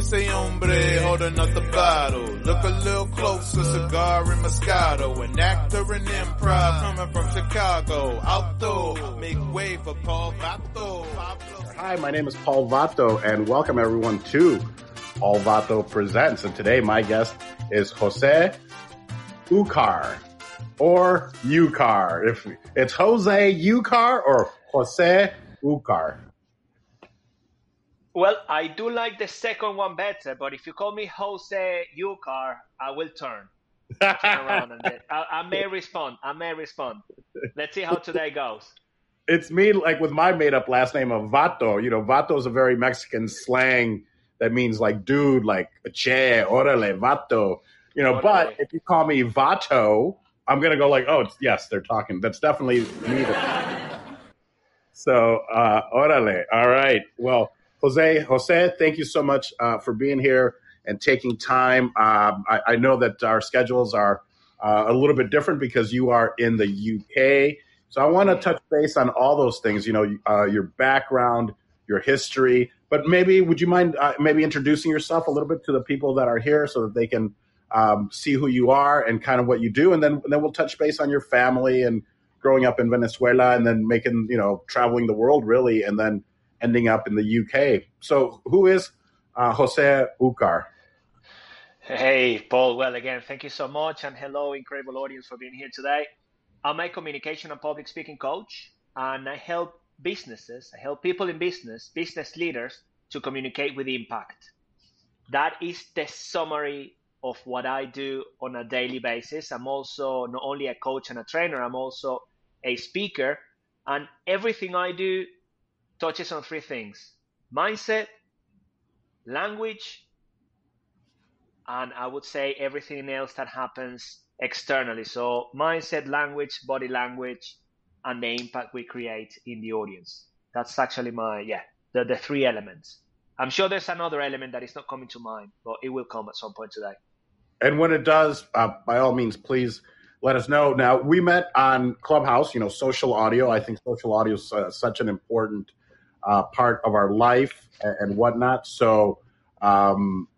ese hombre holding up the bottle. Look a little closer, cigar and Moscato. An actor in improv coming from Chicago. Alto, make way for Paul Vato. Hi, my name is Paul Vato, and welcome everyone to Paul Vato Presents. And today my guest is Jose Ucar or Ucar. If it's Jose Ucar or Jose Ucar. Well, I do like the second one better, but if you call me Jose Ucar, I will turn. turn around and I, I may respond. I may respond. Let's see how today goes. It's me, like with my made up last name of Vato. You know, Vato is a very Mexican slang that means like dude, like che, orale, Vato. You know, orale. but if you call me Vato, I'm gonna go like, oh, yes, they're talking. That's definitely me. so, uh, orale. All right. Well, Jose, Jose, thank you so much uh, for being here and taking time. Um, I, I, know that our schedules are uh, a little bit different because you are in the UK. So I want to touch base on all those things. You know, uh, your background, your history, but maybe would you mind uh, maybe introducing yourself a little bit to the people that are here so that they can um, see who you are and kind of what you do, and then and then we'll touch base on your family and growing up in Venezuela and then making you know traveling the world really, and then ending up in the UK. So, who is uh, Jose Ucar? Hey, Paul. Well, again, thank you so much. And hello, incredible audience, for being here today. I'm a communication and public speaking coach, and I help businesses, I help people in business, business leaders, to communicate with impact. That is the summary of what I do on a daily basis. I'm also not only a coach and a trainer, I'm also a speaker. And everything I do touches on three things mindset, language, and I would say everything else that happens externally. So, mindset, language, body language, and the impact we create in the audience. That's actually my, yeah, the, the three elements. I'm sure there's another element that is not coming to mind, but it will come at some point today. And when it does, uh, by all means, please let us know. Now, we met on Clubhouse, you know, social audio. I think social audio is uh, such an important uh, part of our life and, and whatnot. So, um,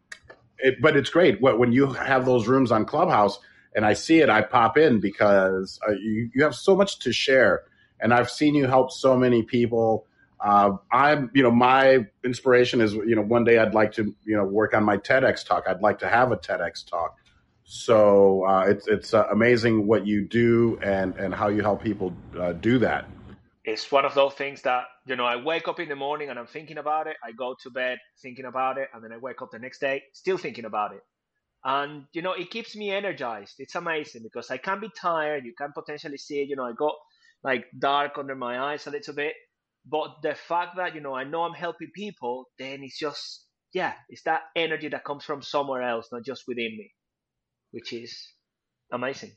it, but it's great when you have those rooms on Clubhouse and I see it, I pop in because uh, you, you have so much to share. And I've seen you help so many people. Uh, I'm, you know, my inspiration is, you know, one day I'd like to, you know, work on my TEDx talk. I'd like to have a TEDx talk. So uh, it's it's uh, amazing what you do and and how you help people uh, do that it's one of those things that you know i wake up in the morning and i'm thinking about it. I go to bed thinking about it and then i wake up the next day still thinking about it. And you know it keeps me energized. It's amazing because i can be tired. You can potentially see you know i got like dark under my eyes a little bit. But the fact that you know i know i'm helping people then it's just yeah it's that energy that comes from somewhere else not just within me which is amazing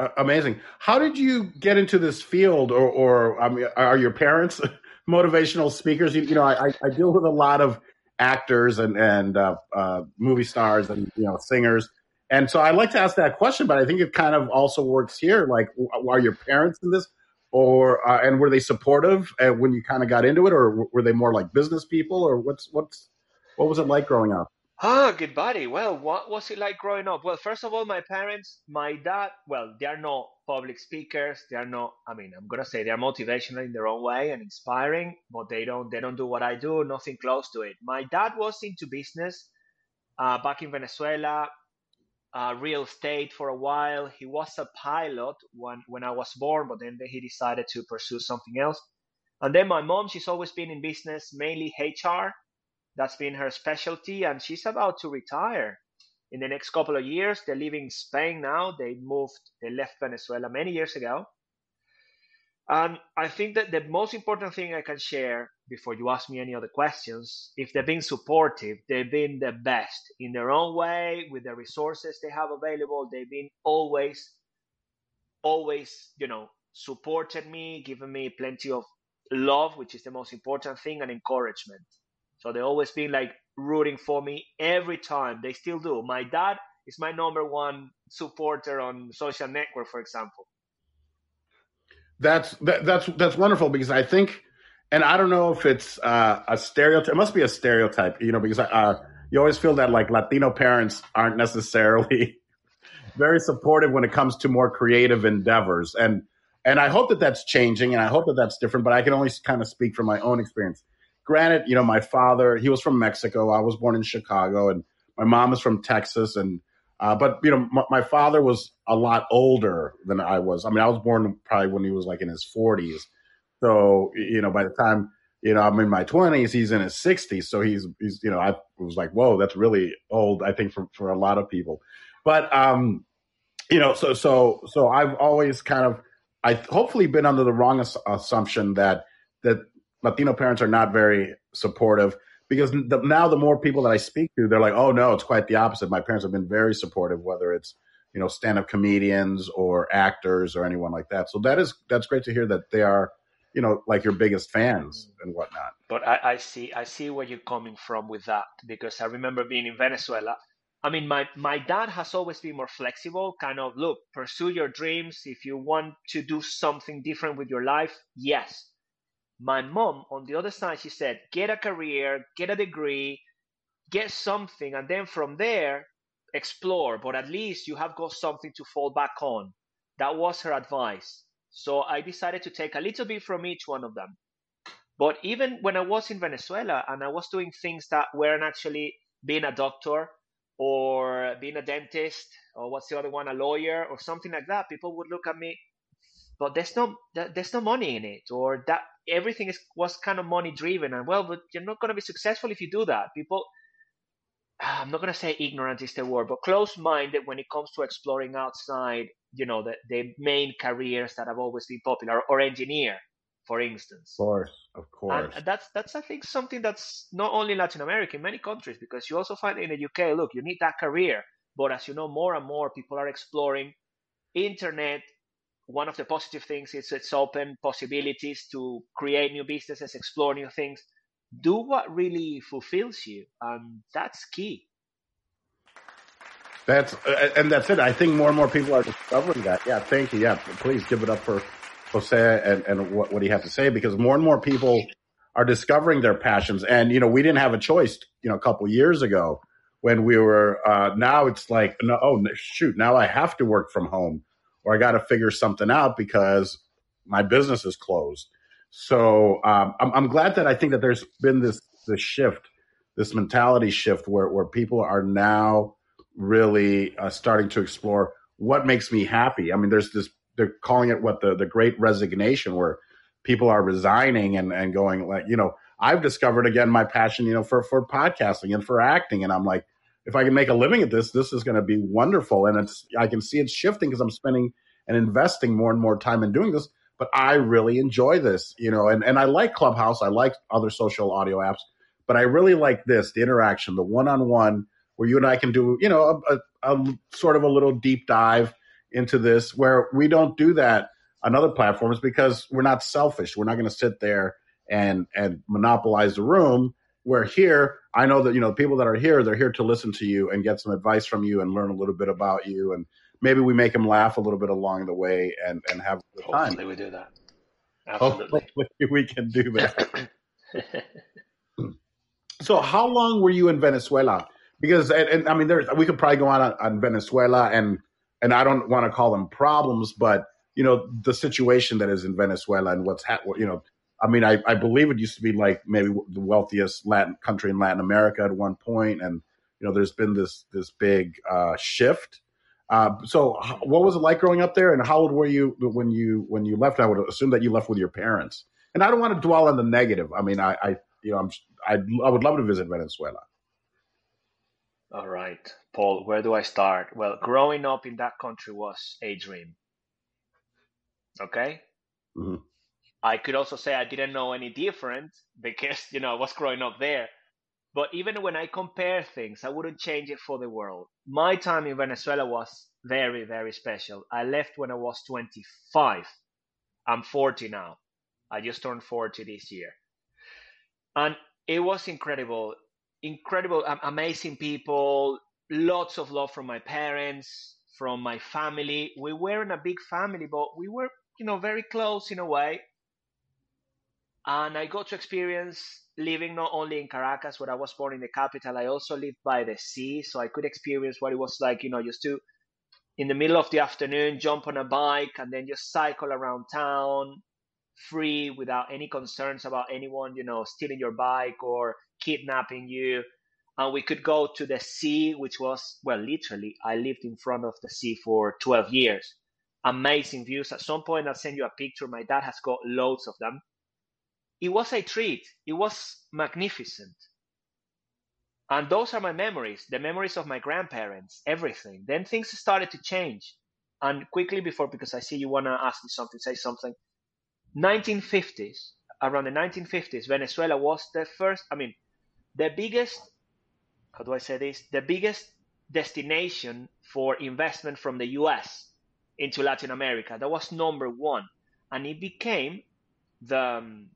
uh, amazing. How did you get into this field, or, or I mean, are your parents motivational speakers? You, you know, I, I, deal with a lot of actors and and uh, uh, movie stars and you know singers, and so I like to ask that question. But I think it kind of also works here. Like, are your parents in this, or uh, and were they supportive uh, when you kind of got into it, or were they more like business people, or what's what's what was it like growing up? Ah, good buddy. Well, what was it like growing up? Well, first of all, my parents, my dad, well, they are not public speakers. They are not, I mean, I'm gonna say they are motivational in their own way and inspiring, but they don't they don't do what I do, nothing close to it. My dad was into business uh, back in Venezuela, uh, real estate for a while. He was a pilot when when I was born, but then he decided to pursue something else. And then my mom, she's always been in business, mainly HR that's been her specialty, and she's about to retire in the next couple of years. They live in Spain now. They moved, they left Venezuela many years ago. And I think that the most important thing I can share before you ask me any other questions, if they've been supportive, they've been the best in their own way with the resources they have available. They've been always, always, you know, supported me, given me plenty of love, which is the most important thing, and encouragement. So they always been like rooting for me every time. They still do. My dad is my number one supporter on social network, for example. That's that, that's that's wonderful because I think, and I don't know if it's uh, a stereotype. It must be a stereotype, you know, because uh, you always feel that like Latino parents aren't necessarily very supportive when it comes to more creative endeavors. And and I hope that that's changing, and I hope that that's different. But I can only kind of speak from my own experience. Granted, you know, my father he was from Mexico. I was born in Chicago, and my mom is from Texas. And uh, but you know, my, my father was a lot older than I was. I mean, I was born probably when he was like in his forties. So you know, by the time you know I'm in my twenties, he's in his sixties. So he's he's you know I was like, whoa, that's really old. I think for for a lot of people. But um, you know, so so so I've always kind of I hopefully been under the wrong ass- assumption that that Latino parents are not very supportive because the, now the more people that I speak to, they're like, oh no, it's quite the opposite. My parents have been very supportive, whether it's you know stand up comedians or actors or anyone like that. So that is that's great to hear that they are you know like your biggest fans and whatnot. But I, I see I see where you're coming from with that because I remember being in Venezuela I mean, my, my dad has always been more flexible, kind of, look, pursue your dreams. If you want to do something different with your life, yes. My mom, on the other side, she said, get a career, get a degree, get something, and then from there, explore. But at least you have got something to fall back on. That was her advice. So I decided to take a little bit from each one of them. But even when I was in Venezuela and I was doing things that weren't actually being a doctor, or being a dentist or what's the other one a lawyer or something like that people would look at me but there's no there's no money in it or that everything is was kind of money driven and well but you're not going to be successful if you do that people ah, i'm not going to say ignorant is the word but close minded when it comes to exploring outside you know the, the main careers that have always been popular or engineer for instance. Of course, of course. And that's that's I think something that's not only Latin America, in many countries, because you also find in the UK, look, you need that career. But as you know, more and more people are exploring internet. One of the positive things is it's open possibilities to create new businesses, explore new things, do what really fulfills you, and that's key. That's uh, and that's it. I think more and more people are discovering that. Yeah, thank you. Yeah, please give it up for Jose and, and what, what he had to say because more and more people are discovering their passions. And, you know, we didn't have a choice, you know, a couple years ago when we were, uh, now it's like, no, oh, shoot, now I have to work from home or I got to figure something out because my business is closed. So um, I'm, I'm glad that I think that there's been this, this shift, this mentality shift where, where people are now really uh, starting to explore what makes me happy. I mean, there's this they're calling it what the the great resignation where people are resigning and and going like you know I've discovered again my passion you know for for podcasting and for acting and I'm like if I can make a living at this this is going to be wonderful and it's I can see it shifting because I'm spending and investing more and more time in doing this but I really enjoy this you know and and I like Clubhouse I like other social audio apps but I really like this the interaction the one on one where you and I can do you know a, a, a sort of a little deep dive into this where we don't do that on other platforms because we're not selfish. We're not going to sit there and and monopolize the room. Where here, I know that you know the people that are here, they're here to listen to you and get some advice from you and learn a little bit about you, and maybe we make them laugh a little bit along the way and and have a good time. Hopefully, we do that. Absolutely, Hopefully we can do that. so, how long were you in Venezuela? Because and, and I mean, there's we could probably go on on Venezuela and and I don't want to call them problems, but you know the situation that is in Venezuela and what's ha- you know. I mean, I, I believe it used to be like maybe the wealthiest Latin country in Latin America at one point, and you know, there's been this this big uh, shift. Uh, so, what was it like growing up there, and how old were you when you when you left? I would assume that you left with your parents. And I don't want to dwell on the negative. I mean, I, I you know, I'm I I would love to visit Venezuela. All right, Paul, where do I start? Well, growing up in that country was a dream. Okay? Mm-hmm. I could also say I didn't know any different because, you know, I was growing up there. But even when I compare things, I wouldn't change it for the world. My time in Venezuela was very, very special. I left when I was 25. I'm 40 now. I just turned 40 this year. And it was incredible incredible, amazing people, lots of love from my parents, from my family. We weren't a big family, but we were, you know, very close in a way. And I got to experience living not only in Caracas, where I was born in the capital, I also lived by the sea, so I could experience what it was like, you know, just to in the middle of the afternoon jump on a bike and then just cycle around town free without any concerns about anyone, you know, stealing your bike or kidnapping you. And we could go to the sea, which was, well, literally, I lived in front of the sea for 12 years. Amazing views. At some point, I'll send you a picture. My dad has got loads of them. It was a treat. It was magnificent. And those are my memories, the memories of my grandparents, everything. Then things started to change. And quickly before, because I see you want to ask me something, say something. 1950s, around the 1950s, Venezuela was the first, I mean, the biggest, how do I say this? The biggest destination for investment from the US into Latin America. That was number one. And it became the, um,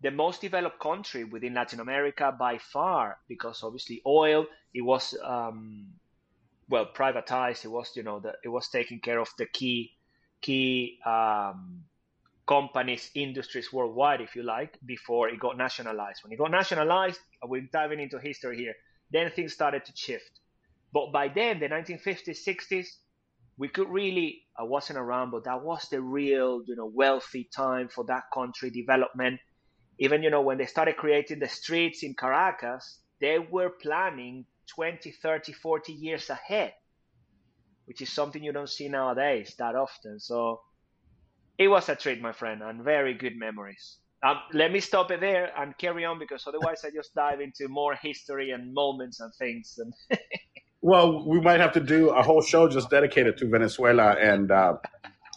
the most developed country within Latin America by far, because obviously oil, it was, um, well, privatized. It was, you know, the, it was taking care of the key, key, um, companies, industries worldwide, if you like, before it got nationalized. When it got nationalized, we're diving into history here, then things started to shift. But by then, the 1950s, 60s, we could really, I wasn't around, but that was the real, you know, wealthy time for that country development. Even, you know, when they started creating the streets in Caracas, they were planning 20, 30, 40 years ahead, which is something you don't see nowadays that often. So it was a treat, my friend, and very good memories. Um, let me stop it there and carry on because otherwise I just dive into more history and moments and things. And well, we might have to do a whole show just dedicated to Venezuela, and uh,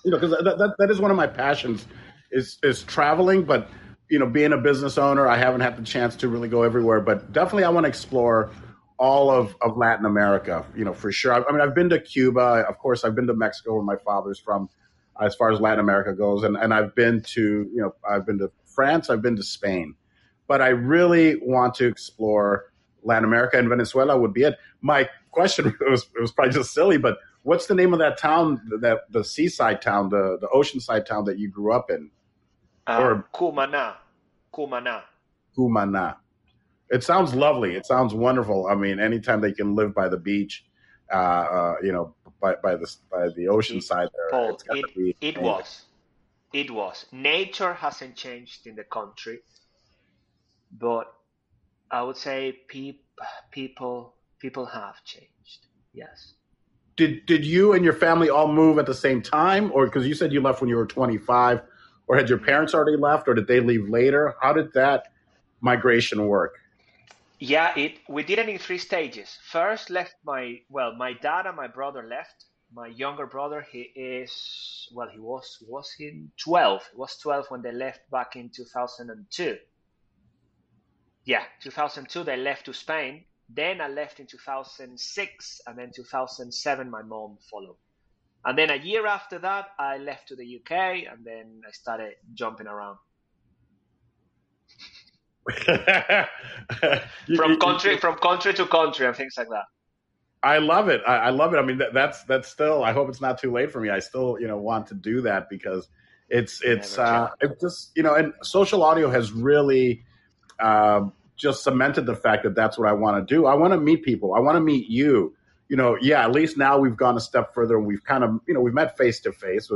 you know, because that, that, that is one of my passions is is traveling. But you know, being a business owner, I haven't had the chance to really go everywhere. But definitely, I want to explore all of, of Latin America. You know, for sure. I, I mean, I've been to Cuba, of course. I've been to Mexico, where my father's from as far as Latin America goes. And, and I've been to, you know, I've been to France, I've been to Spain, but I really want to explore Latin America and Venezuela would be it. My question was it was probably just silly, but what's the name of that town that the seaside town, the the oceanside town that you grew up in? Uh, or Cumana. Cumana. Cumana. It sounds lovely. It sounds wonderful. I mean, anytime they can live by the beach, uh, uh, you know, by, by the by the ocean it, side there. Paul, it, it was, it was. Nature hasn't changed in the country, but I would say pe- people people have changed. Yes. Did did you and your family all move at the same time, or because you said you left when you were twenty five, or had your parents already left, or did they leave later? How did that migration work? Yeah, it we did it in three stages. First, left my well, my dad and my brother left. My younger brother, he is well, he was was he twelve? He was twelve when they left back in two thousand and two. Yeah, two thousand two. They left to Spain. Then I left in two thousand six, and then two thousand seven, my mom followed. And then a year after that, I left to the UK, and then I started jumping around. from country from country to country and things like that. I love it. I, I love it. I mean, that, that's that's still. I hope it's not too late for me. I still, you know, want to do that because it's it's uh, it just you know, and social audio has really uh, just cemented the fact that that's what I want to do. I want to meet people. I want to meet you. You know, yeah. At least now we've gone a step further and we've kind of you know we've met face to face.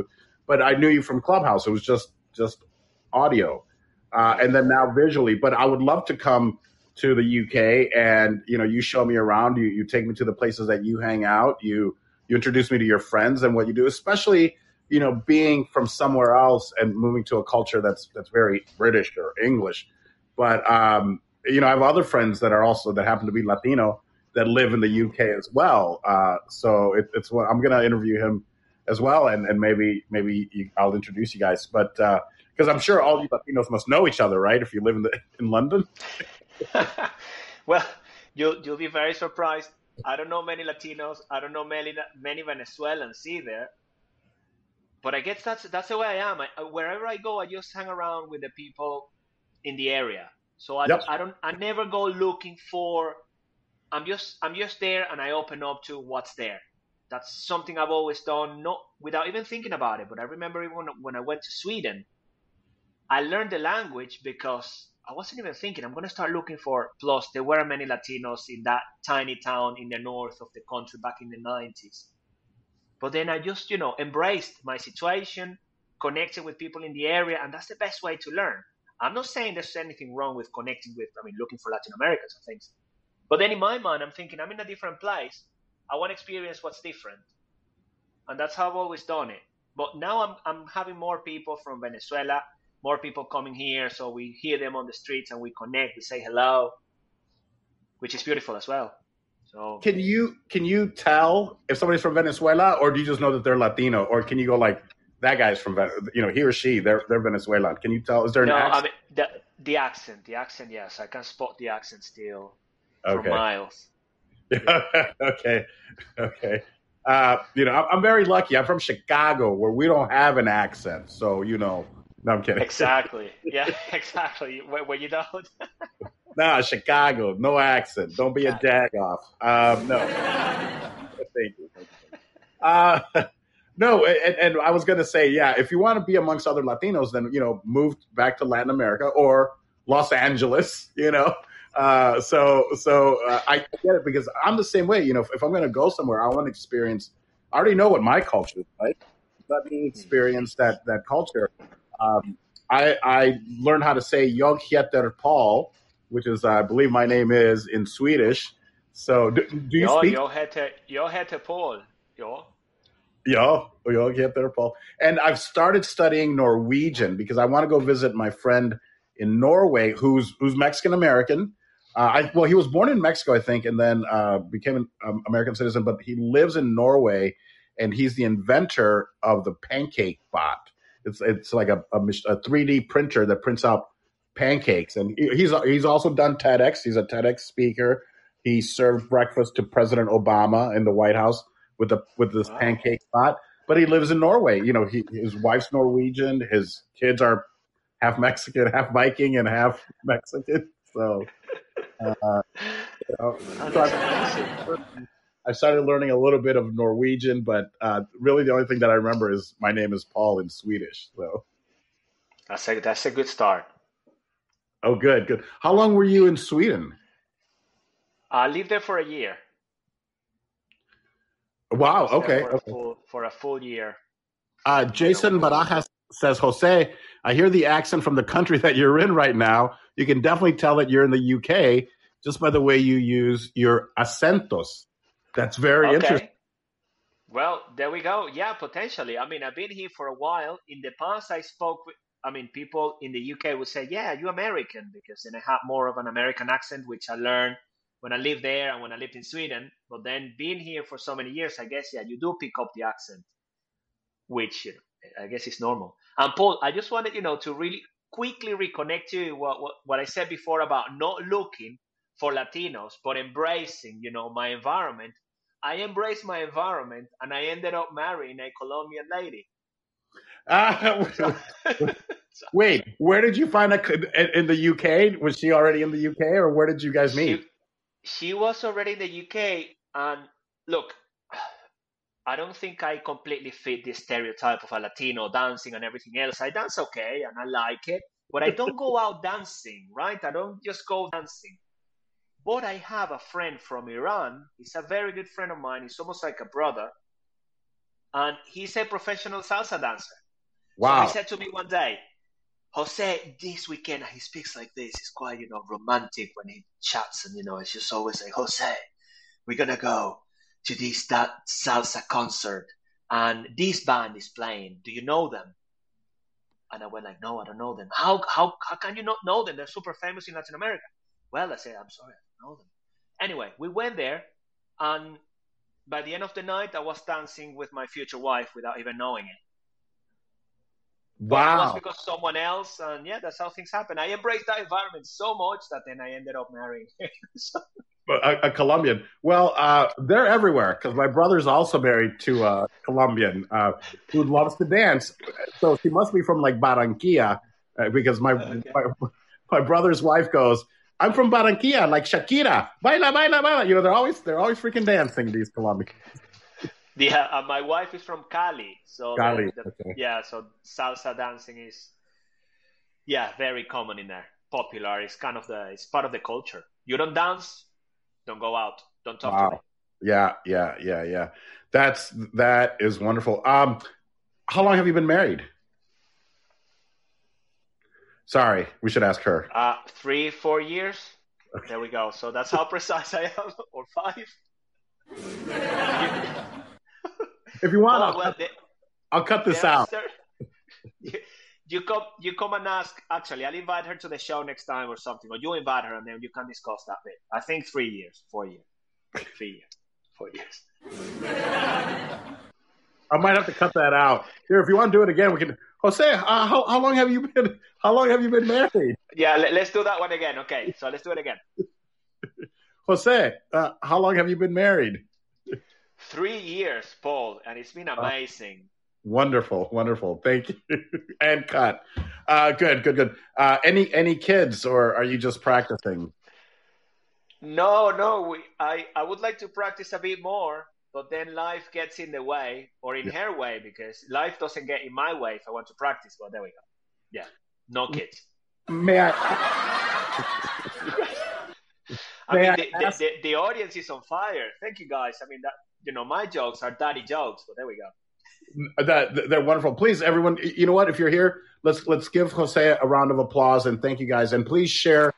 But I knew you from Clubhouse. It was just just audio uh, and then now visually. But I would love to come to the UK and you know you show me around. You you take me to the places that you hang out. You you introduce me to your friends and what you do, especially you know being from somewhere else and moving to a culture that's that's very British or English. But um, you know I have other friends that are also that happen to be Latino that live in the UK as well. Uh, so it, it's what I'm going to interview him as well, and, and maybe maybe you, I'll introduce you guys. But uh, because I'm sure all you Latinos must know each other, right? If you live in the in London. well, you'll you'll be very surprised. I don't know many Latinos. I don't know many many Venezuelans either. But I guess that's that's the way I am. I, wherever I go, I just hang around with the people in the area. So I, yep. I don't I never go looking for. I'm just I'm just there and I open up to what's there. That's something I've always done, not without even thinking about it. But I remember even when, I went to Sweden, I learned the language because I wasn't even thinking I'm going to start looking for. Plus, there were many Latinos in that tiny town in the north of the country back in the 90s. But then I just, you know, embraced my situation, connected with people in the area, and that's the best way to learn. I'm not saying there's anything wrong with connecting with, I mean, looking for Latin Americans and things. But then in my mind, I'm thinking I'm in a different place. I want to experience what's different. And that's how I've always done it. But now I'm, I'm having more people from Venezuela, more people coming here. So we hear them on the streets and we connect, we say hello, which is beautiful as well. So can you can you tell if somebody's from Venezuela, or do you just know that they're Latino, or can you go like that guy's from you know he or she they're they're Venezuelan? Can you tell? Is there an no? Accent? I mean the the accent, the accent. Yes, I can spot the accent still okay. for miles. okay, okay. Uh, you know, I'm very lucky. I'm from Chicago, where we don't have an accent. So, you know, no, I'm kidding. Exactly. Yeah, exactly. Where, you don't. nah, Chicago, no accent. Don't be a jagoff. Um, no. Thank you. Uh, no, and, and I was going to say, yeah, if you want to be amongst other Latinos, then, you know, move back to Latin America or Los Angeles, you know. Uh, so so uh, I get it because I'm the same way. You know, if, if I'm going to go somewhere, I want to experience. I already know what my culture is like. Let me experience that that culture. Um, I I learned how to say "Jag heter Paul," which is I believe my name is in Swedish. So do, do you jag, speak? Jag heter, jag heter Paul. Ja. Ja, jag heter Paul. And I've started studying Norwegian because I want to go visit my friend in Norway who's who's Mexican American uh, I, well, he was born in Mexico, I think, and then uh, became an um, American citizen. But he lives in Norway, and he's the inventor of the pancake bot. It's it's like a a three D printer that prints out pancakes, and he's he's also done TEDx. He's a TEDx speaker. He served breakfast to President Obama in the White House with the with this wow. pancake bot. But he lives in Norway. You know, he, his wife's Norwegian. His kids are half Mexican, half Viking, and half Mexican. So uh, you know, so I, started learning a little bit of Norwegian, but uh, really the only thing that I remember is my name is Paul in Swedish. So that's a that's a good start. Oh, good, good. How long were you in Sweden? I lived there for a year. Wow. Okay. For, okay. A full, for a full year. Uh, Jason Barajas says, Jose, I hear the accent from the country that you're in right now. You can definitely tell that you're in the UK just by the way you use your acentos. That's very okay. interesting. Well, there we go. Yeah, potentially. I mean, I've been here for a while. In the past, I spoke with, I mean, people in the UK would say, yeah, you're American, because then I have more of an American accent, which I learned when I lived there and when I lived in Sweden. But then being here for so many years, I guess, yeah, you do pick up the accent, which you know, I guess it's normal. And Paul, I just wanted, you know, to really quickly reconnect to what, what, what I said before about not looking for Latinos, but embracing, you know, my environment. I embraced my environment and I ended up marrying a Colombian lady. Uh, wait, where did you find a in the UK? Was she already in the UK, or where did you guys meet? She, she was already in the UK, and look, I don't think I completely fit the stereotype of a Latino dancing and everything else. I dance okay and I like it, but I don't go out dancing, right? I don't just go dancing. But I have a friend from Iran. He's a very good friend of mine. He's almost like a brother. And he's a professional salsa dancer. Wow. So he said to me one day, Jose, this weekend, he speaks like this. He's quite, you know, romantic when he chats and, you know, it's just always like, Jose, we're going to go to this that salsa concert and this band is playing. Do you know them? And I went like, no, I don't know them. How how how can you not know them? They're super famous in Latin America. Well, I said, I'm sorry, I don't know them. Anyway, we went there, and by the end of the night, I was dancing with my future wife without even knowing it. Wow. But it was because someone else, and yeah, that's how things happen. I embraced that environment so much that then I ended up marrying. so, a, a Colombian. Well, uh, they're everywhere because my brother's also married to a Colombian uh, who loves to dance. So she must be from like Barranquilla uh, because my, okay. my, my brother's wife goes, "I'm from Barranquilla, like Shakira, baila, baila, baila." You know, they're always they're always freaking dancing. These Colombians. Yeah, uh, my wife is from Cali, so Cali. The, the, okay. yeah, so salsa dancing is Yeah, very common in there. Popular. It's kind of the. It's part of the culture. You don't dance, don't go out. Don't talk wow. to me. Yeah, yeah, yeah, yeah. That's that is wonderful. Um, how long have you been married? Sorry, we should ask her. Uh, three, four years. Okay. There we go. So that's how precise I am, or five. if you want, oh, I'll, well, cut, I'll, cut, this out. you come, you come and ask. Actually, I'll invite her to the show next time or something, or you invite her and then you can discuss that bit. I think three years, four years, three years, four years. I might have to cut that out. Here, if you want to do it again, we can. Jose, uh, how, how long have you been? How long have you been married? Yeah, let, us do that one again. Okay, so let's do it again. Jose, uh, how long have you been married? Three years, Paul, and it's been amazing. Uh, wonderful, wonderful. Thank you. and cut. Uh, good, good, good. Uh, any any kids, or are you just practicing? No, no. We, I I would like to practice a bit more, but then life gets in the way or in yeah. her way because life doesn't get in my way if I want to practice. But there we go. Yeah, no kids. May I? I mean, I the, the, the, the, audience is on fire. Thank you, guys. I mean, that you know, my jokes are daddy jokes, but there we go. That they're wonderful. Please, everyone, you know what? If you're here, let's let's give Jose a round of applause and thank you guys. And please share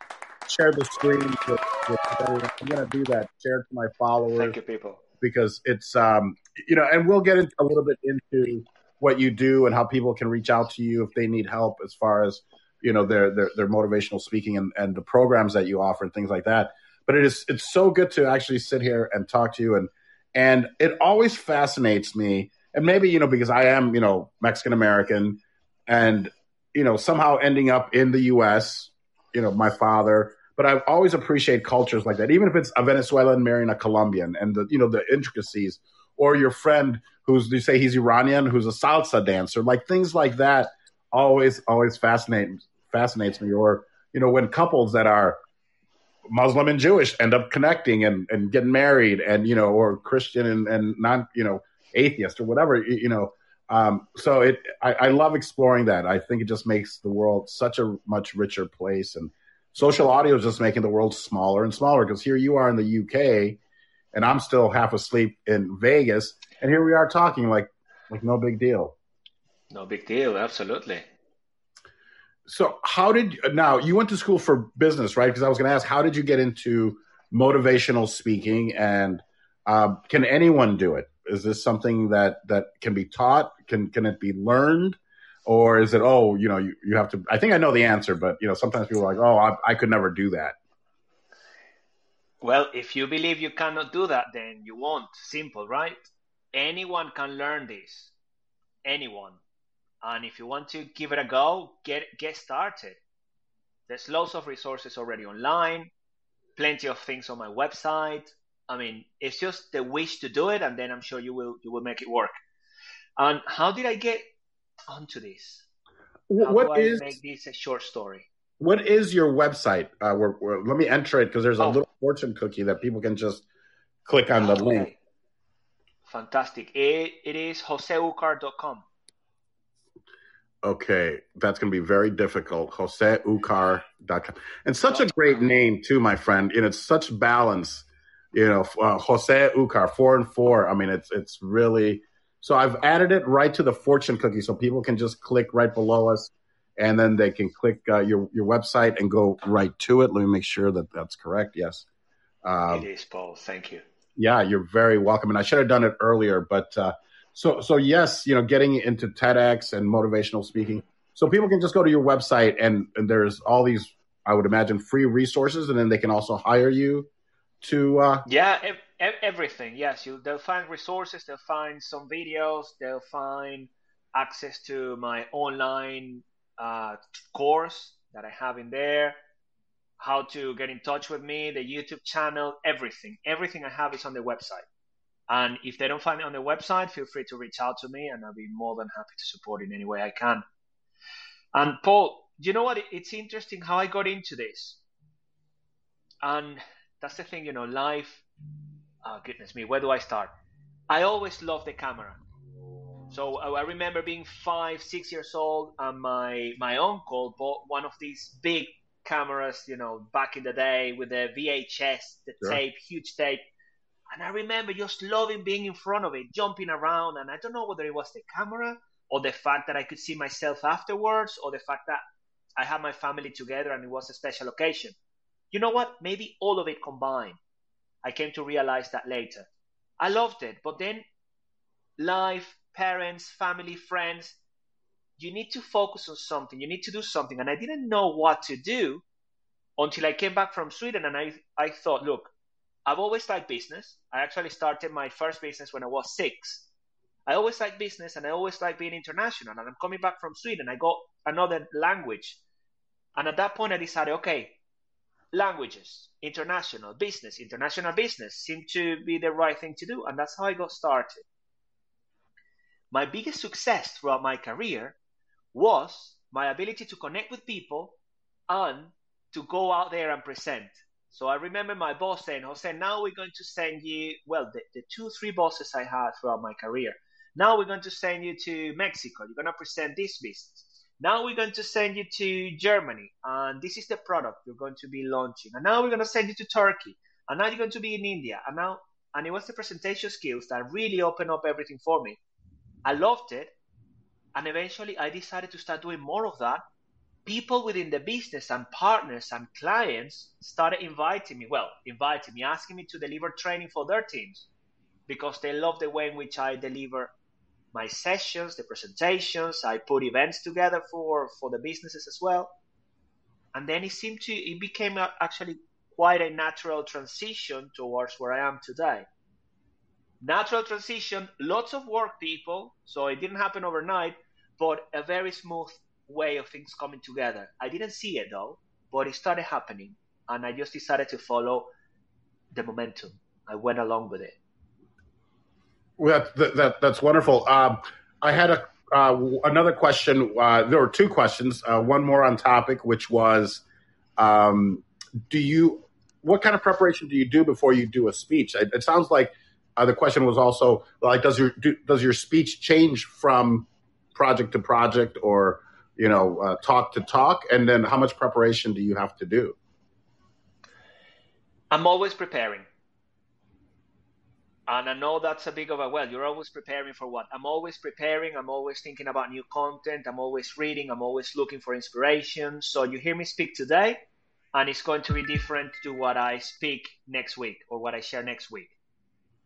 share the screen with, with. I'm going to do that. Share to my followers. Thank you, people because it's um, you know, and we'll get a little bit into what you do and how people can reach out to you if they need help as far as you know their their, their motivational speaking and, and the programs that you offer and things like that. But it is it's so good to actually sit here and talk to you and and it always fascinates me and maybe you know because I am you know Mexican American and you know somehow ending up in the U.S. You know my father but I always appreciate cultures like that, even if it's a Venezuelan marrying a Colombian and the you know the intricacies, or your friend who's you say he's Iranian who's a salsa dancer, like things like that. Always, always fascinate fascinates me. Or you know when couples that are Muslim and Jewish end up connecting and, and getting married, and you know, or Christian and, and non you know atheist or whatever you know. Um, so it, I, I love exploring that. I think it just makes the world such a much richer place and social audio is just making the world smaller and smaller because here you are in the UK and I'm still half asleep in Vegas and here we are talking like like no big deal. No big deal, absolutely. So how did now you went to school for business, right? Because I was going to ask how did you get into motivational speaking and um, can anyone do it? Is this something that that can be taught? Can can it be learned? or is it oh you know you, you have to i think i know the answer but you know sometimes people are like oh I, I could never do that. Well if you believe you cannot do that then you won't. Simple right? Anyone can learn this. Anyone. And if you want to give it a go get get started. There's lots of resources already online plenty of things on my website i mean it's just the wish to do it and then i'm sure you will you will make it work and how did i get onto this? How what is make this a short story? What is your website? Uh, we're, we're, let me enter it because there's a oh. little fortune cookie that people can just click on the okay. link. Fantastic. It, it is joseucar.com. Okay, that's going to be very difficult. joseucar.com. And such a great name, too, my friend. And it's such balance. You know, uh, Jose Ucar, four and four. I mean, it's it's really so I've added it right to the fortune cookie, so people can just click right below us, and then they can click uh, your your website and go right to it. Let me make sure that that's correct. Yes, uh, it is, Paul. Thank you. Yeah, you're very welcome. And I should have done it earlier, but uh, so so yes, you know, getting into TEDx and motivational speaking, so people can just go to your website and, and there's all these, I would imagine, free resources, and then they can also hire you to. Uh, yeah. If- everything yes you they'll find resources they'll find some videos they'll find access to my online uh, course that i have in there how to get in touch with me the youtube channel everything everything i have is on the website and if they don't find it on the website feel free to reach out to me and i'll be more than happy to support in any way i can and paul you know what it's interesting how i got into this and that's the thing you know life oh goodness me, where do I start? I always love the camera. So I remember being five, six years old, and my my uncle bought one of these big cameras, you know, back in the day with the VHS, the sure. tape, huge tape. And I remember just loving being in front of it, jumping around. And I don't know whether it was the camera or the fact that I could see myself afterwards or the fact that I had my family together and it was a special occasion. You know what? Maybe all of it combined. I came to realize that later. I loved it. But then life, parents, family, friends, you need to focus on something. You need to do something. And I didn't know what to do until I came back from Sweden and I, I thought, look, I've always liked business. I actually started my first business when I was six. I always liked business and I always liked being international. And I'm coming back from Sweden. I got another language. And at that point, I decided, okay, languages, international business, international business seemed to be the right thing to do. And that's how I got started. My biggest success throughout my career was my ability to connect with people and to go out there and present. So I remember my boss saying, Jose, now we're going to send you, well, the, the two, three bosses I had throughout my career. Now we're going to send you to Mexico. You're going to present this business. Now we're going to send you to Germany, and this is the product you're going to be launching. And now we're going to send you to Turkey, and now you're going to be in India. And now, and it was the presentation skills that really opened up everything for me. I loved it, and eventually I decided to start doing more of that people within the business and partners and clients started inviting me, well, inviting me, asking me to deliver training for their teams because they love the way in which I deliver my sessions, the presentations. I put events together for, for the businesses as well. And then it seemed to, it became a, actually quite a natural transition towards where I am today. Natural transition, lots of work, people. So it didn't happen overnight, but a very smooth way of things coming together. I didn't see it though, but it started happening, and I just decided to follow the momentum. I went along with it. Well, that, that that's wonderful. Um, I had a uh, another question. Uh, there were two questions. Uh, one more on topic, which was, um, do you what kind of preparation do you do before you do a speech? It, it sounds like uh, the question was also like, does your do, does your speech change from project to project, or you know, uh, talk to talk? And then how much preparation do you have to do? I'm always preparing. And I know that's a big of a well, you're always preparing for what? I'm always preparing. I'm always thinking about new content. I'm always reading. I'm always looking for inspiration. So you hear me speak today, and it's going to be different to what I speak next week or what I share next week.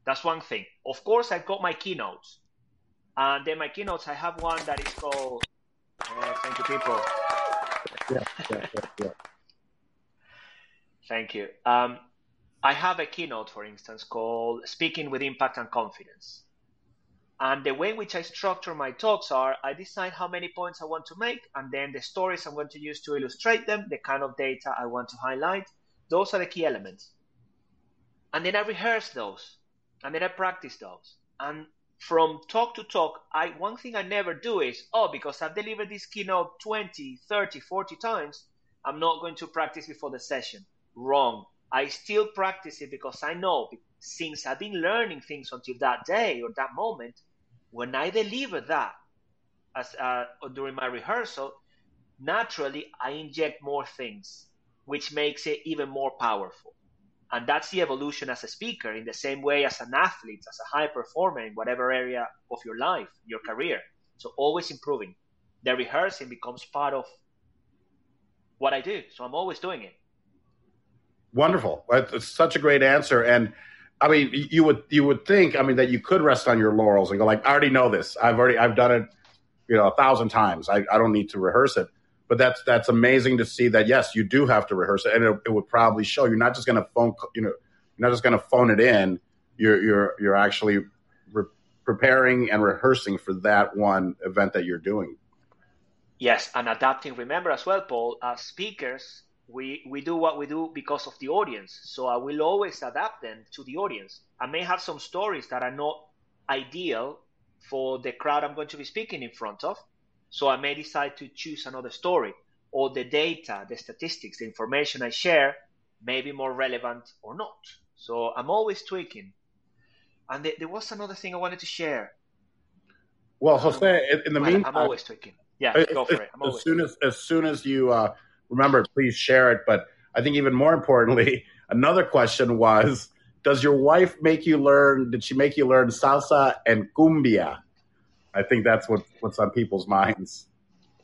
That's one thing. Of course, I've got my keynotes. And then my keynotes, I have one that is called yeah, thank you, people. Yeah, yeah, yeah, yeah. Thank you. Um, I have a keynote, for instance, called Speaking with Impact and Confidence. And the way in which I structure my talks are I decide how many points I want to make, and then the stories I'm going to use to illustrate them, the kind of data I want to highlight. Those are the key elements. And then I rehearse those, and then I practice those. And from talk to talk, I one thing I never do is, oh, because I've delivered this keynote 20, 30, 40 times, I'm not going to practice before the session. Wrong. I still practice it because I know since I've been learning things until that day or that moment, when I deliver that as uh, during my rehearsal, naturally I inject more things, which makes it even more powerful. And that's the evolution as a speaker in the same way as an athlete, as a high performer in whatever area of your life, your career. So always improving. The rehearsing becomes part of what I do. So I'm always doing it. Wonderful. That's such a great answer. And I mean, you would you would think, I mean, that you could rest on your laurels and go like, I already know this. I've already I've done it, you know, a thousand times. I, I don't need to rehearse it but that's that's amazing to see that yes you do have to rehearse it and it, it would probably show you're not just going to phone you know you're not just going to phone it in you're you're you're actually re- preparing and rehearsing for that one event that you're doing yes and adapting remember as well paul as speakers we we do what we do because of the audience so i will always adapt them to the audience i may have some stories that are not ideal for the crowd i'm going to be speaking in front of so I may decide to choose another story, or the data, the statistics, the information I share may be more relevant or not. So I'm always tweaking. And there was another thing I wanted to share. Well, Jose, in, the meantime, I'm always tweaking. Yeah, as, go for it. I'm as soon as as soon as you uh, remember, please share it. But I think even more importantly, another question was: Does your wife make you learn? Did she make you learn salsa and cumbia? I think that's what what's on people's minds.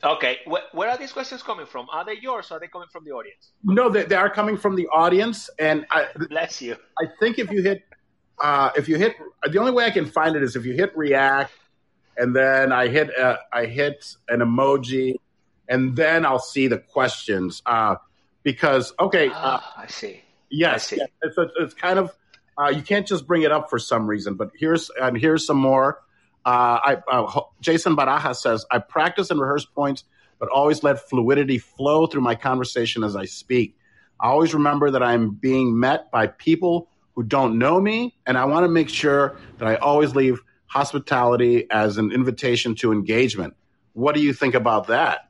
Okay, where, where are these questions coming from? Are they yours or are they coming from the audience? No, they, they are coming from the audience, and I, Bless you. I think if you hit, uh, if you hit, the only way I can find it is if you hit react, and then I hit, uh, I hit an emoji, and then I'll see the questions. Uh, because okay, uh, Ah, I see. yes, I see. it's, it's kind of uh, you can't just bring it up for some reason. But here's and here's some more. Uh, I, uh, Jason Baraja says I practice and rehearse points, but always let fluidity flow through my conversation as I speak. I always remember that I'm being met by people who don't know me, and I want to make sure that I always leave hospitality as an invitation to engagement. What do you think about that?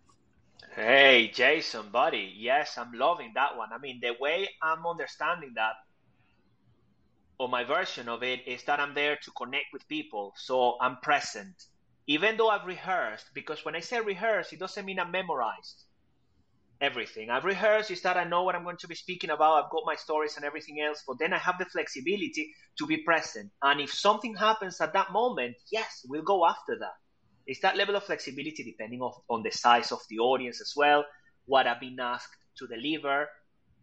Hey, Jason, buddy. Yes, I'm loving that one. I mean, the way I'm understanding that, or my version of it, is that I'm there to connect with people. So I'm present. Even though I've rehearsed, because when I say rehearse, it doesn't mean I memorized everything. I've rehearsed is that I know what I'm going to be speaking about. I've got my stories and everything else, but then I have the flexibility to be present. And if something happens at that moment, yes, we'll go after that. It's that level of flexibility depending on, on the size of the audience as well, what I've been asked to deliver.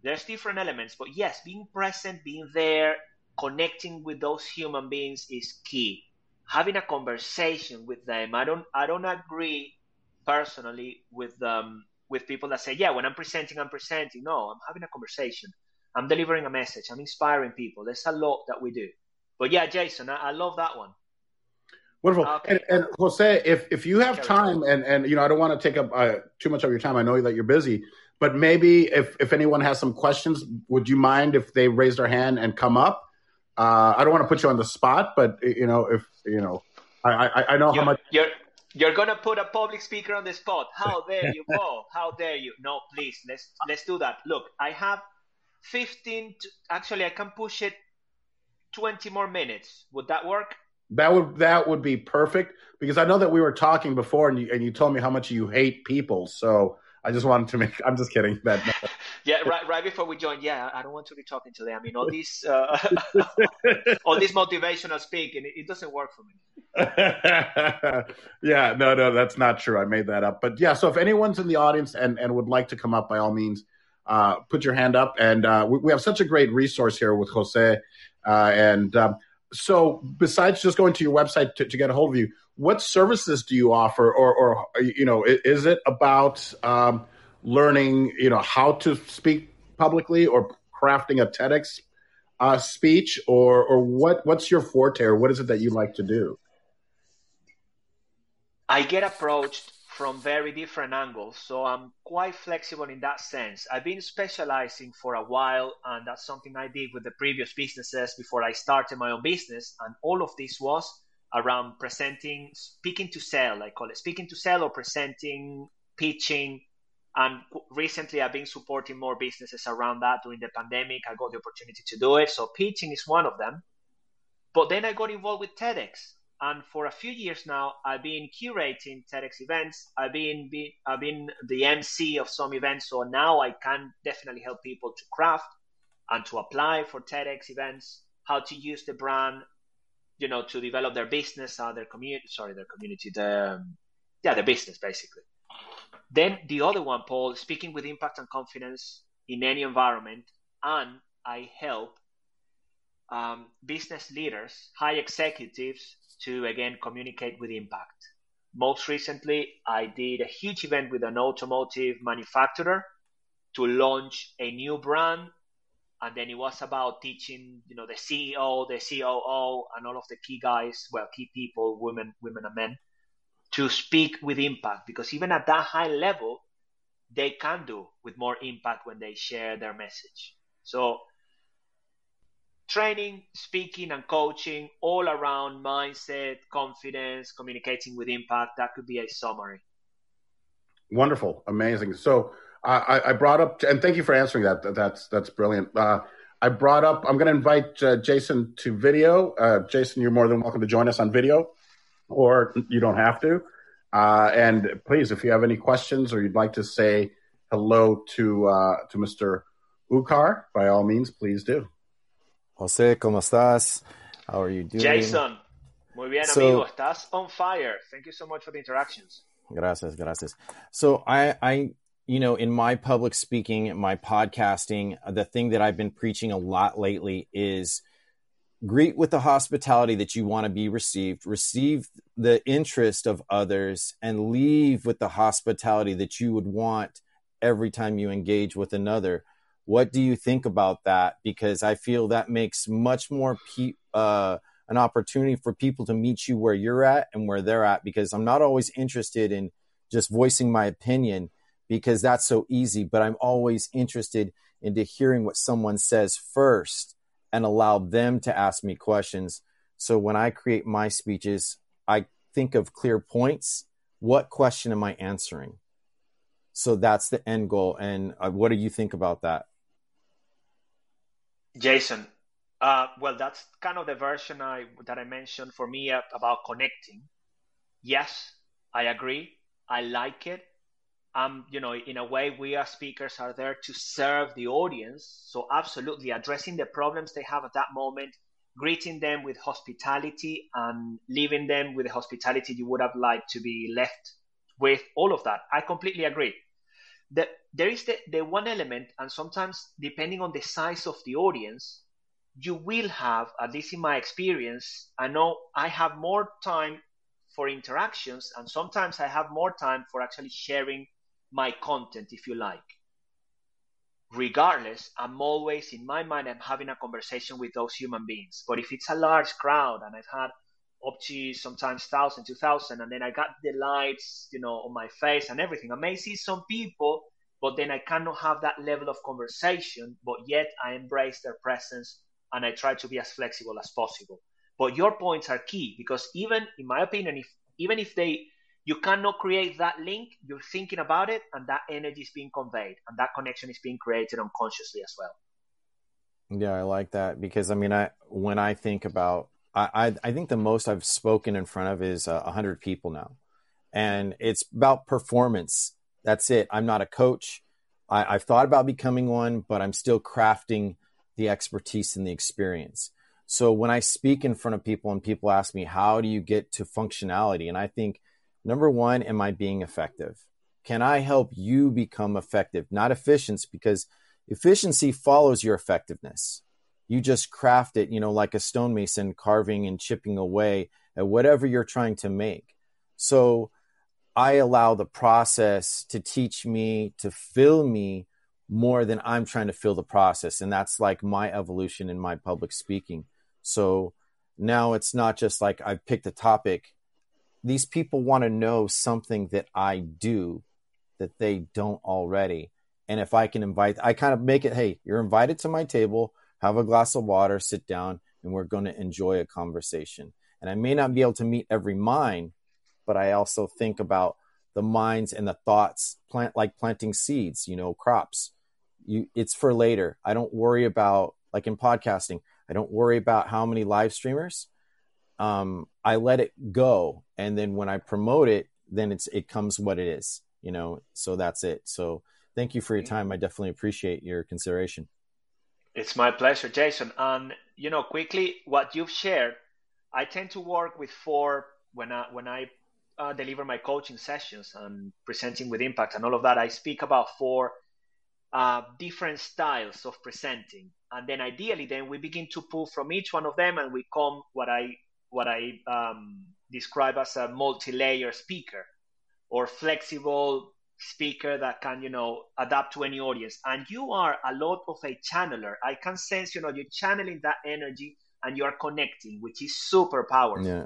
There's different elements, but yes, being present, being there, connecting with those human beings is key. Having a conversation with them. I don't I don't agree personally with um with people that say, yeah, when I'm presenting, I'm presenting. No, I'm having a conversation. I'm delivering a message. I'm inspiring people. There's a lot that we do. But yeah, Jason, I, I love that one. Wonderful. Okay. And, and Jose, if if you have time, and and you know, I don't want to take up uh, too much of your time. I know that you're busy, but maybe if if anyone has some questions, would you mind if they raise their hand and come up? Uh, I don't want to put you on the spot, but you know, if you know, I I, I know how You're, much. you're you're gonna put a public speaker on the spot. How dare you, Paul? How dare you? No, please, let's let's do that. Look, I have 15. To, actually, I can push it 20 more minutes. Would that work? That would that would be perfect because I know that we were talking before, and you and you told me how much you hate people. So I just wanted to make. I'm just kidding. That Yeah, right. Right before we joined, yeah, I don't want to be talking to them. I mean, all these uh, all this motivational speaking, it, it doesn't work for me. yeah, no, no, that's not true. I made that up. But yeah, so if anyone's in the audience and, and would like to come up, by all means, uh, put your hand up. And uh, we, we have such a great resource here with Jose. Uh, and um, so, besides just going to your website to, to get a hold of you, what services do you offer? Or, or you know, is it about um, learning, you know, how to speak publicly or crafting a TEDx uh, speech? Or, or what, what's your forte or what is it that you like to do? I get approached from very different angles, so I'm quite flexible in that sense. I've been specializing for a while, and that's something I did with the previous businesses before I started my own business. And all of this was around presenting, speaking to sell, I call it speaking to sell or presenting, pitching. And recently, I've been supporting more businesses around that during the pandemic. I got the opportunity to do it. So, pitching is one of them. But then I got involved with TEDx. And for a few years now, I've been curating TEDx events. I've been, been I've been the MC of some events. So now I can definitely help people to craft and to apply for TEDx events, how to use the brand, you know, to develop their business, uh, their community, sorry, their community, the, um, yeah, their business basically. Then the other one, Paul, speaking with impact and confidence in any environment. And I help um, business leaders, high executives to again communicate with impact. Most recently, I did a huge event with an automotive manufacturer to launch a new brand. And then it was about teaching, you know, the CEO, the COO, and all of the key guys, well, key people, women, women and men, to speak with impact. Because even at that high level, they can do with more impact when they share their message. So training, speaking, and coaching all around mindset, confidence, communicating with impact. That could be a summary. Wonderful, amazing. So I, I brought up, and thank you for answering that. That's that's brilliant. Uh, I brought up. I'm going to invite uh, Jason to video. Uh, Jason, you're more than welcome to join us on video. or you don't have to. Uh, and please, if you have any questions or you'd like to say hello to uh, to Mr. Ukar, by all means, please do. Jose, ¿cómo estás? How are you doing? Jason, muy bien, so, amigo. Estás on fire. Thank you so much for the interactions. Gracias, gracias. So I, I, you know, in my public speaking, my podcasting, the thing that I've been preaching a lot lately is greet with the hospitality that you want to be received, receive the interest of others, and leave with the hospitality that you would want every time you engage with another. What do you think about that? Because I feel that makes much more pe- uh, an opportunity for people to meet you where you're at and where they're at. Because I'm not always interested in just voicing my opinion because that's so easy, but I'm always interested into hearing what someone says first and allow them to ask me questions. So when I create my speeches, I think of clear points. What question am I answering? So that's the end goal. And uh, what do you think about that? Jason, uh, well, that's kind of the version I that I mentioned for me about connecting. Yes, I agree. I like it. Um, you know, in a way, we as speakers are there to serve the audience. So, absolutely, addressing the problems they have at that moment, greeting them with hospitality, and leaving them with the hospitality you would have liked to be left with. All of that, I completely agree. The, there is the, the one element, and sometimes depending on the size of the audience, you will have, at least in my experience, I know I have more time for interactions, and sometimes I have more time for actually sharing my content, if you like. Regardless, I'm always in my mind, I'm having a conversation with those human beings. But if it's a large crowd and I've had up to sometimes thousand, two thousand, and then I got the lights, you know, on my face and everything. I may see some people, but then I cannot have that level of conversation, but yet I embrace their presence and I try to be as flexible as possible. But your points are key because even in my opinion, if even if they you cannot create that link, you're thinking about it and that energy is being conveyed and that connection is being created unconsciously as well. Yeah, I like that because I mean I when I think about I, I think the most I've spoken in front of is uh, 100 people now. And it's about performance. That's it. I'm not a coach. I, I've thought about becoming one, but I'm still crafting the expertise and the experience. So when I speak in front of people and people ask me, how do you get to functionality? And I think, number one, am I being effective? Can I help you become effective? Not efficiency, because efficiency follows your effectiveness you just craft it, you know, like a stonemason carving and chipping away at whatever you're trying to make. So I allow the process to teach me, to fill me more than I'm trying to fill the process. And that's like my evolution in my public speaking. So now it's not just like I've picked a topic. These people want to know something that I do that they don't already. And if I can invite, I kind of make it, hey, you're invited to my table have a glass of water, sit down, and we're going to enjoy a conversation. And I may not be able to meet every mind, but I also think about the minds and the thoughts, plant like planting seeds, you know, crops. You, it's for later. I don't worry about like in podcasting. I don't worry about how many live streamers. Um, I let it go, and then when I promote it, then it's it comes what it is, you know. So that's it. So thank you for your time. I definitely appreciate your consideration. It's my pleasure, Jason. And you know, quickly, what you've shared, I tend to work with four when I when I uh, deliver my coaching sessions and presenting with impact and all of that. I speak about four uh, different styles of presenting, and then ideally, then we begin to pull from each one of them, and we come what I what I um, describe as a multi-layer speaker or flexible speaker that can you know adapt to any audience and you are a lot of a channeler i can sense you know you're channeling that energy and you are connecting which is super powerful yeah.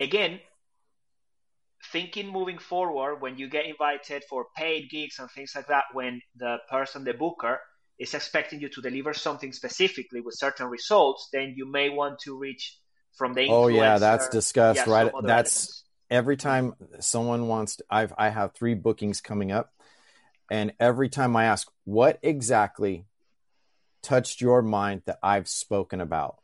again thinking moving forward when you get invited for paid gigs and things like that when the person the booker is expecting you to deliver something specifically with certain results then you may want to reach from the oh yeah that's discussed yeah, right that's elements. every time someone wants to, I've I have three bookings coming up and every time I ask what exactly touched your mind that I've spoken about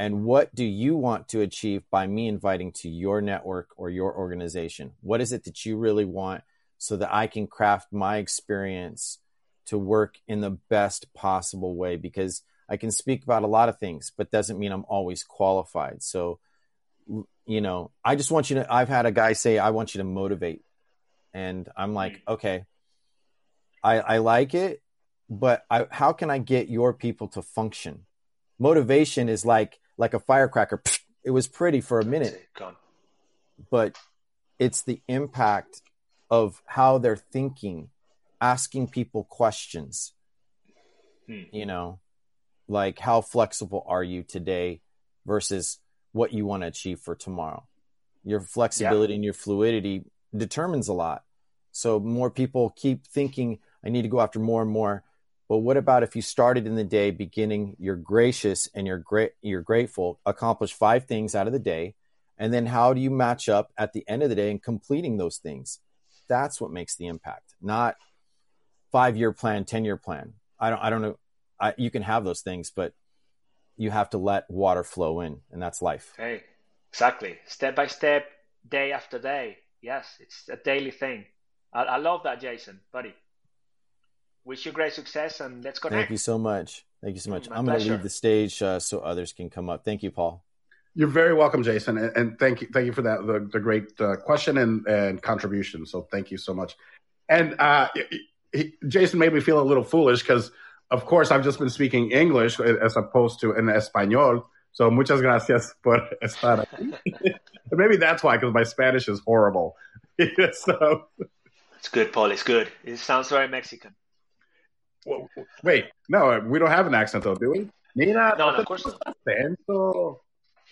and what do you want to achieve by me inviting to your network or your organization? What is it that you really want so that I can craft my experience to work in the best possible way? Because I can speak about a lot of things, but doesn't mean I'm always qualified. So, you know, I just want you to, I've had a guy say, I want you to motivate. And I'm like, mm. okay, I, I like it, but I, how can I get your people to function? Motivation is like, like a firecracker. It was pretty for a minute, but it's the impact of how they're thinking, asking people questions. Hmm. You know, like how flexible are you today versus what you want to achieve for tomorrow? Your flexibility yeah. and your fluidity determines a lot. So more people keep thinking, I need to go after more and more. But what about if you started in the day beginning, you're gracious and you're great, you're grateful, accomplish five things out of the day, and then how do you match up at the end of the day and completing those things? That's what makes the impact, not five year plan, ten year plan. I don't, I don't know. I, you can have those things, but you have to let water flow in, and that's life. Hey, exactly, step by step, day after day. Yes, it's a daily thing. I, I love that, Jason, buddy wish you great success and let's connect. Thank you so much. Thank you so much. My I'm going to leave the stage uh, so others can come up. Thank you, Paul. You're very welcome, Jason, and, and thank you, thank you for that the, the great uh, question and, and contribution. So thank you so much. And uh, he, Jason made me feel a little foolish because, of course, I've just been speaking English as opposed to in español. So muchas gracias por estar aquí. Maybe that's why, because my Spanish is horrible. so it's good, Paul. It's good. It sounds very Mexican. Wait, no, we don't have an accent though, do we? Mira, no, no, of course not. Acento.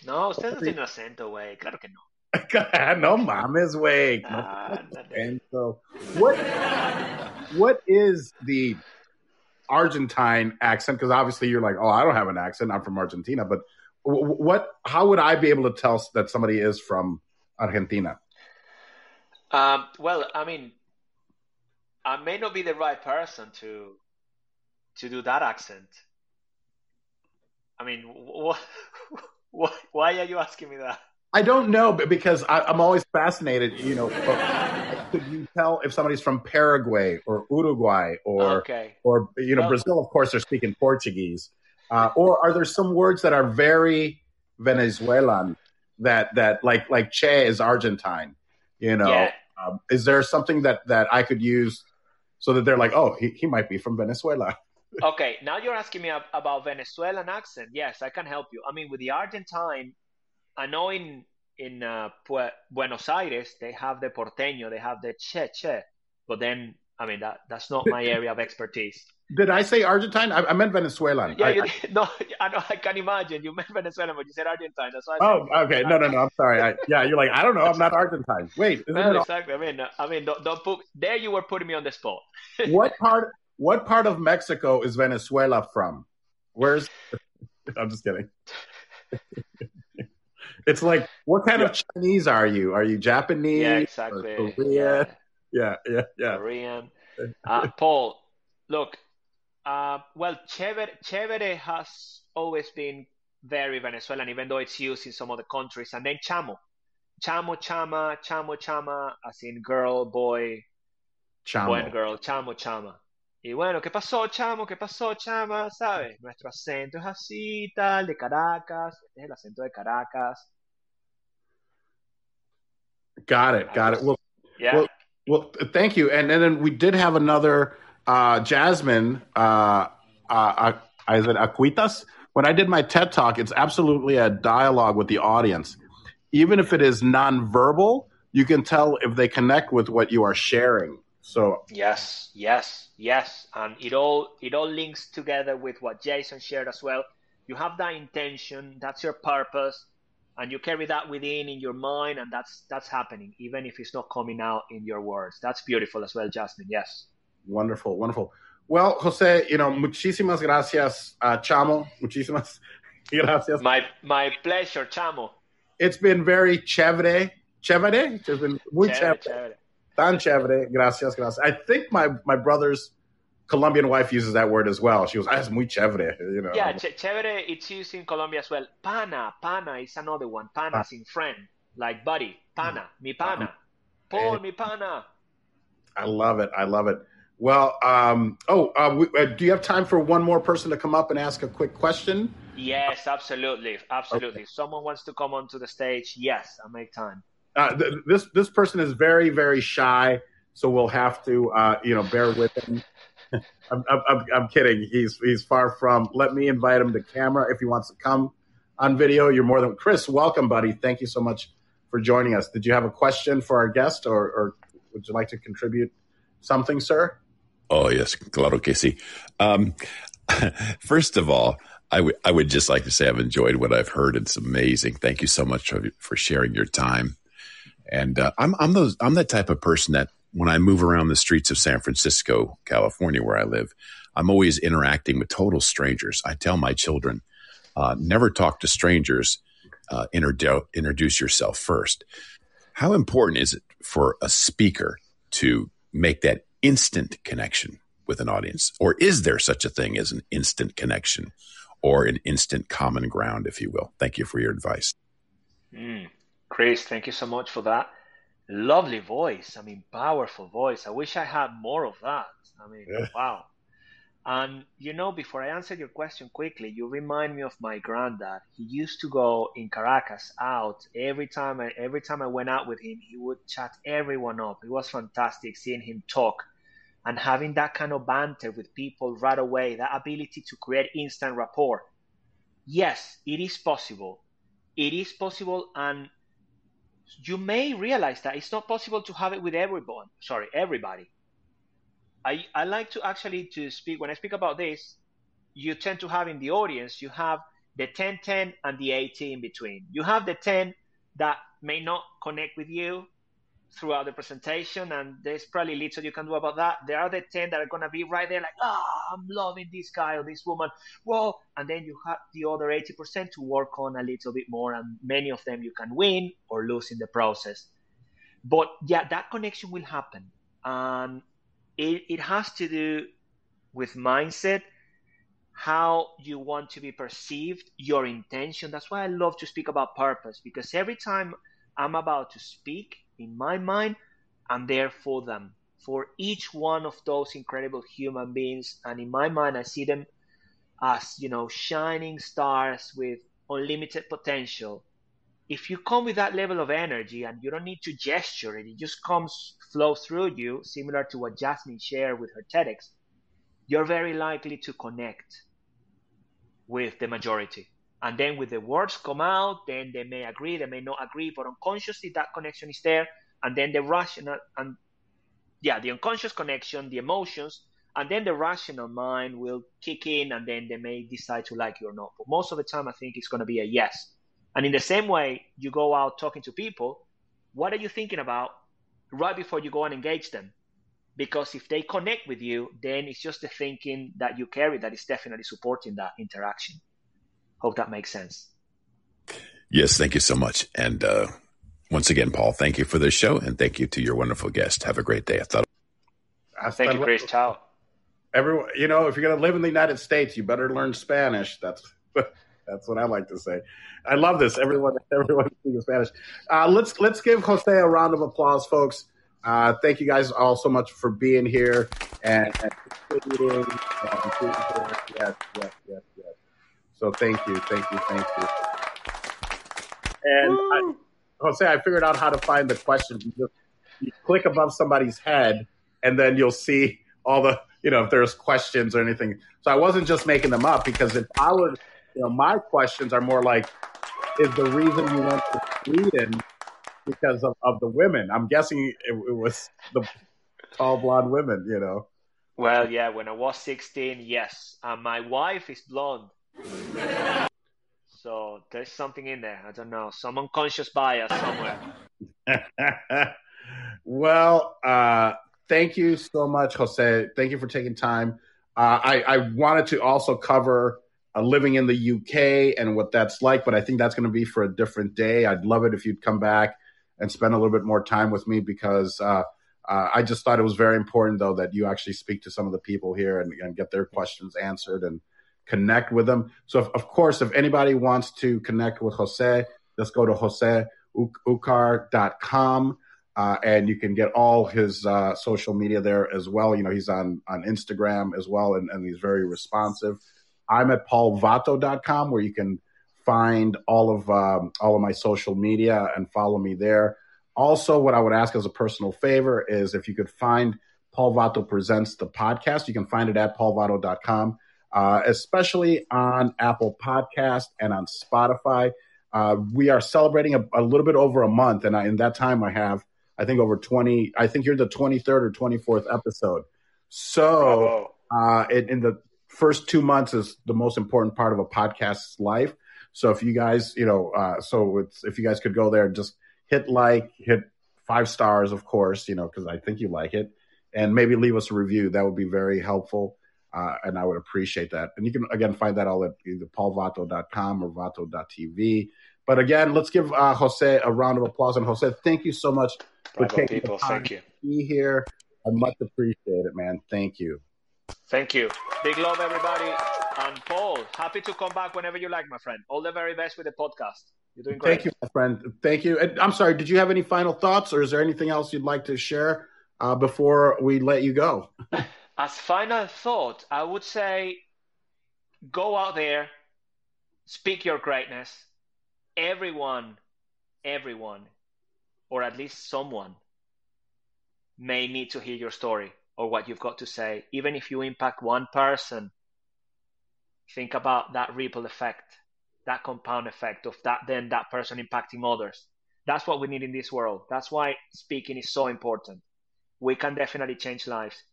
No, usted no tiene acento, güey. Claro que no. no mames, güey. Ah, no what, what is the Argentine accent? Because obviously you're like, oh, I don't have an accent. I'm from Argentina. But what? How would I be able to tell that somebody is from Argentina? Um, well, I mean, I may not be the right person to to do that accent. I mean, what, what, why are you asking me that? I don't know, but because I, am always fascinated. You know, could you tell if somebody's from Paraguay or Uruguay or okay. or you know well, Brazil? Of course, they're speaking Portuguese. Uh, or are there some words that are very Venezuelan that that like like Che is Argentine? You know, yeah. um, is there something that that I could use so that they're like, oh, he, he might be from Venezuela? Okay, now you're asking me about Venezuelan accent. Yes, I can help you. I mean, with the Argentine, I know in in uh, Buenos Aires they have the porteño, they have the che che, but then I mean that that's not my area of expertise. Did I say Argentine? I, I meant Venezuelan. Yeah, I, you, no, I know. I can imagine you meant Venezuelan, but you said Argentine. That's why. oh, okay. No, no, no. I'm sorry. I, yeah, you're like I don't know. I'm not Argentine. Wait, well, exactly. I mean, I mean, don't, don't put there. You were putting me on the spot. what part? What part of Mexico is Venezuela from? Where's? I'm just kidding. it's like, what kind yeah. of Chinese are you? Are you Japanese? Yeah, exactly. Korean? Yeah, yeah, yeah. Korean. Uh, Paul, look. Uh, well, chévere, chévere has always been very Venezuelan, even though it's used in some other countries. And then chamo, chamo, chama, chamo, chama, as in girl, boy, chamo. boy and girl, chamo, chama. Y bueno, ¿qué pasó, chamo? ¿Qué pasó, chama? ¿Sabes? Nuestro acento es así, tal, de Caracas. Este es el acento de Caracas. Got it. Got it. Well, yeah. Well, well, thank you. And, and then we did have another uh, Jasmine. Uh, uh, uh, is it Aquitas? When I did my TED talk, it's absolutely a dialogue with the audience. Even if it is nonverbal, you can tell if they connect with what you are sharing. So yes, yes, yes, and it all it all links together with what Jason shared as well. You have that intention, that's your purpose, and you carry that within in your mind, and that's that's happening, even if it's not coming out in your words. That's beautiful as well, Jasmine. Yes. Wonderful, wonderful. Well, Jose, you know, muchísimas gracias, uh, Chamo. Muchísimas gracias. My my pleasure, Chamo. It's been very chévere. Chévere. It's been muy chévere. chévere. Tan chévere. Gracias, gracias. I think my, my brothers Colombian wife uses that word as well. She goes, "Ah, es muy chévere," you know. Yeah, ch- chévere. It's used in Colombia as well. Pana, pana is another one. Pana Ah. is in friend, like buddy. Pana, mi pana. Uh-huh. Paul, Eh. mi pana. I love it. I love it. Well, um, oh, uh, we, uh, do you have time for one more person to come up and ask a quick question? Yes, absolutely, absolutely. If someone wants to come onto the stage, yes, I'll make time. Uh, th- this this person is very very shy, so we'll have to uh, you know bear with him. I'm, I'm, I'm, kidding. He's he's far from. Let me invite him to camera if he wants to come on video. You're more than Chris. Welcome, buddy. Thank you so much for joining us. Did you have a question for our guest, or, or would you like to contribute something, sir? Oh yes, claro que sí. Um, first of all, I, w- I would just like to say I've enjoyed what I've heard. It's amazing. Thank you so much for, for sharing your time. And uh, I'm I'm those I'm that type of person that when I move around the streets of San Francisco, California, where I live, I'm always interacting with total strangers. I tell my children, uh, never talk to strangers. Uh, introdu- introduce yourself first. How important is it for a speaker to make that instant connection with an audience? Or is there such a thing as an instant connection or an instant common ground, if you will? Thank you for your advice. Mm. Chris, thank you so much for that. Lovely voice. I mean, powerful voice. I wish I had more of that. I mean, Yeah. wow. And you know, before I answer your question quickly, you remind me of my granddad. He used to go in Caracas out every time. I, every time I went out with him, he would chat everyone up. It was fantastic seeing him talk and having that kind of banter with people right away. That ability to create instant rapport. Yes, it is possible. It is possible, and you may realize that it's not possible to have it with everyone. Sorry, everybody. I, I like to actually to speak when I speak about this, you tend to have in the audience, you have the 10 10 and the 80 in between. You have the 10 that may not connect with you throughout the presentation, and there's probably little you can do about that. There are the 10 that are gonna be right there, like, ah, I'm loving this guy or this woman. Well, and then you have the other 80% to work on a little bit more, and many of them you can win or lose in the process. But yeah, that connection will happen. And it, it has to do with mindset, how you want to be perceived, your intention. That's why I love to speak about purpose because every time I'm about to speak, in my mind, I'm there for them, for each one of those incredible human beings. And in my mind, I see them as, you know, shining stars with unlimited potential. If you come with that level of energy and you don't need to gesture it, it just comes, flows through you, similar to what Jasmine shared with her TEDx, you're very likely to connect with the majority. And then with the words come out, then they may agree, they may not agree, but unconsciously that connection is there. And then the rational and yeah, the unconscious connection, the emotions, and then the rational mind will kick in and then they may decide to like you or not. But most of the time I think it's gonna be a yes. And in the same way, you go out talking to people, what are you thinking about right before you go and engage them? Because if they connect with you, then it's just the thinking that you carry that is definitely supporting that interaction. Hope that makes sense. Yes, thank you so much. And uh, once again, Paul, thank you for this show and thank you to your wonderful guest. Have a great day. I thought Thank you, Chris. Ciao. Everyone, you know, if you're going to live in the United States, you better learn Spanish. That's that's what I like to say. I love this. Everyone, everyone speaking Spanish. Uh, let's let's give Jose a round of applause, folks. Uh, thank you guys all so much for being here and, and contributing. And being. Yes, yes, yes, yes. So thank you, thank you, thank you. And I, Jose, I figured out how to find the question. You, just, you click above somebody's head, and then you'll see all the you know if there's questions or anything. So I wasn't just making them up because if I were, you know, my questions are more like, is the reason you went to Sweden because of, of the women? I'm guessing it, it was the tall blonde women, you know. Well, yeah, when I was 16, yes. And my wife is blonde. So there's something in there. I don't know. Some unconscious bias somewhere. well, uh, thank you so much, Jose. Thank you for taking time. Uh, I, I wanted to also cover uh, living in the UK and what that's like, but I think that's going to be for a different day. I'd love it if you'd come back and spend a little bit more time with me because uh, Uh, I just thought it was very important, though, that you actually speak to some of the people here and, and get their questions answered and connect with them. So, if, of course, if anybody wants to connect with Jose, just go to joseucar.com. Uh, and you can get all his uh, social media there as well. You know, he's on, on Instagram as well, and, and he's very responsive. I'm at paulvatto.com where you can find all of um, all of my social media and follow me there. Also, what I would ask as a personal favor is if you could find Paul Vatto Presents the podcast, you can find it at paulvatto.com, uh, especially on Apple Podcast and on Spotify. Uh, we are celebrating a, a, little bit over a month, and I, in that time, I have I think over twenty. I think you're the twenty third or twenty fourth episode. So uh, in, in the first two months is the most important part of a podcast's life. So if you guys, you know, uh, so if you guys could go there, and just hit like, hit five stars, of course, you know, because I think you like it, and maybe leave us a review. That would be very helpful, uh, and I would appreciate that. And you can again find that all at either paulvatto.com or vatto.tv. But again, let's give uh, Jose a round of applause. And Jose, thank you so much for Bravo taking people. the time thank you. to be here. I much appreciate it, man. Thank you. Thank you. Big love, everybody. And Paul, happy to come back whenever you like, my friend. All the very best with the podcast. You're doing great. Thank you, my friend. Thank you. And I'm sorry, did you have any final thoughts or is there anything else you'd like to share uh, before we let you go? As final thought, I would say go out there, speak your greatness. Everyone, everyone, or at least someone may need to hear your story or what you've got to say. Even if you impact one person, think about that ripple effect, that compound effect of that then that person impacting others. That's what we need in this world. That's why speaking is so important. We can definitely change lives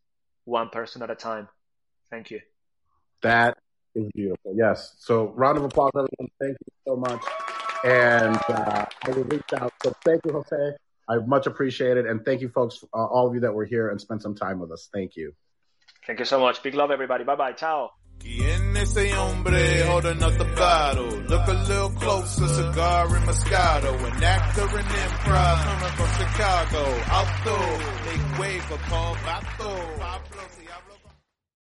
one person at a time. Thank you. That is beautiful. Yes. So round of applause, everyone. Thank you so much. And uh, I will reach out. So thank you, Jose. I much appreciate it. And thank you, folks, uh, all of you that were here and spent some time with us. Thank you. Thank you so much. Big love, everybody. Bye bye. Ciao. ¿Quién es ese hombre holding up the battle? Look a little closer, cigar and Moscato. An actor in improv coming from Chicago. Auto, make way for Paul Vatto.